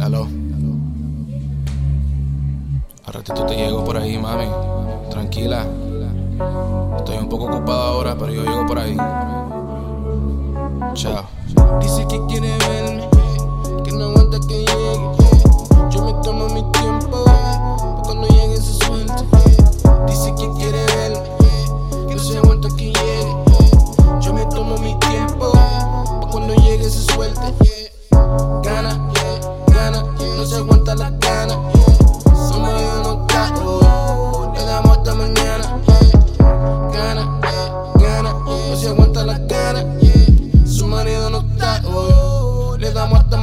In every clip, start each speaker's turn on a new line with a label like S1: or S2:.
S1: Aló. A ratito te llego por ahí, mami. Tranquila. Estoy un poco ocupado ahora, pero yo llego por ahí. Chao.
S2: Dice que quiere verme, que no aguanta que. Yo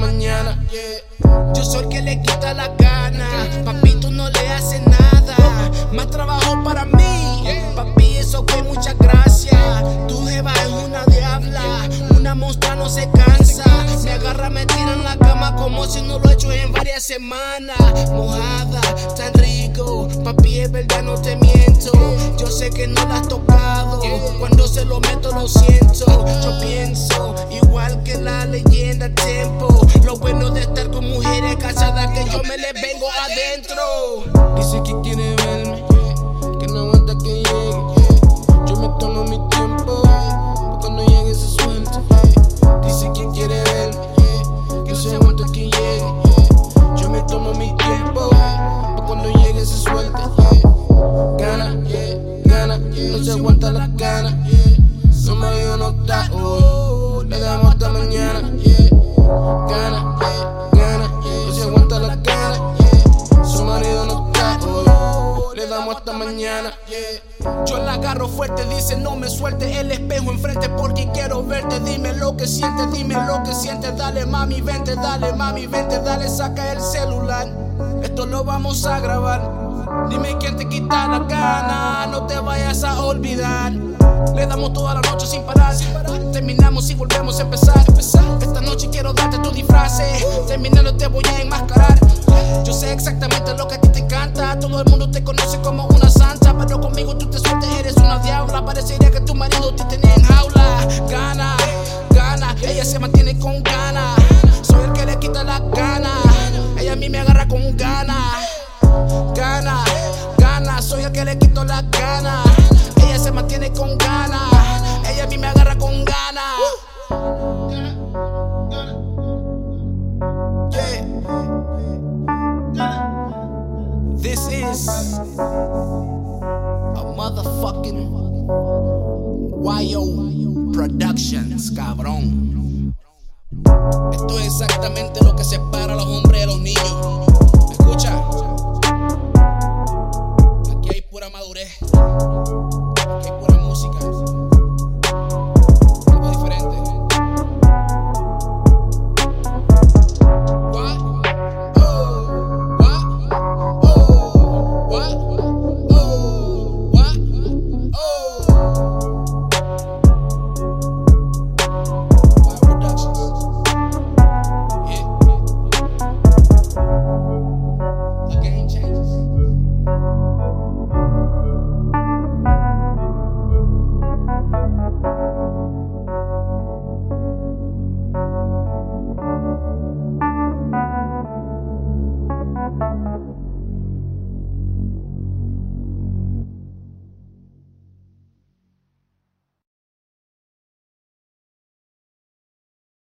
S2: mañana.
S3: Yo soy el que le quita la gana. Papi, tú no le haces nada. Más trabajo para mí. Papi, eso que muchas gracias. Tu jeva es una diabla. Una monstrua no se cansa. Me agarra, me tira en la cama como si no lo he hecho en varias semanas. Mojada, tan rico. Papi, es verdad, no te miento. Yo sé que no la has tocado. Cuando se lo meto, lo siento. Yo pienso igual que la leyenda Tempo. Lo bueno de estar con mujeres casadas que yo me les vengo adentro.
S2: Dice que quiere verme, que no aguanta que llegue. Yo me tomo mi tiempo, cuando llegue se suelte. Dice que quiere verme, que no se aguanta que llegue. Yo me tomo mi tiempo, cuando llegue se suelte. Gana, gana, no se aguanta la gana. Somos yo no está, le damos hasta mañana. Gana, gana, no se aguanta la gana. Su marido no está, le damos hasta mañana.
S3: Yo la agarro fuerte, dice no me suelte el espejo enfrente porque quiero verte. Dime lo que sientes, dime lo que sientes. Dale mami, vente, dale mami, vente, dale, saca el celular. Esto lo vamos a grabar. Dime quién te quita la gana, no te vayas a olvidar. Le damos toda la noche sin parar. Terminamos y volvemos a empezar. Esta noche quiero darte tu disfraz. Terminando te voy a enmascarar. Yo sé exactamente lo que a ti te encanta. Todo el mundo te conoce como una santa. Pero conmigo tú te sueltes, eres una diabla. Parecería que tu marido te tiene en jaula. Gana, gana. Ella se mantiene con gana. Soy el que le quita la gana. Ella a mí me agarra con gana. Gana, gana. Soy el que le quito la gana. Se mantiene con gana. Ella a mí me agarra con gana. Yeah. This is a motherfucking YO Productions, cabrón. Esto es exactamente lo que separa a los hombres de los niños.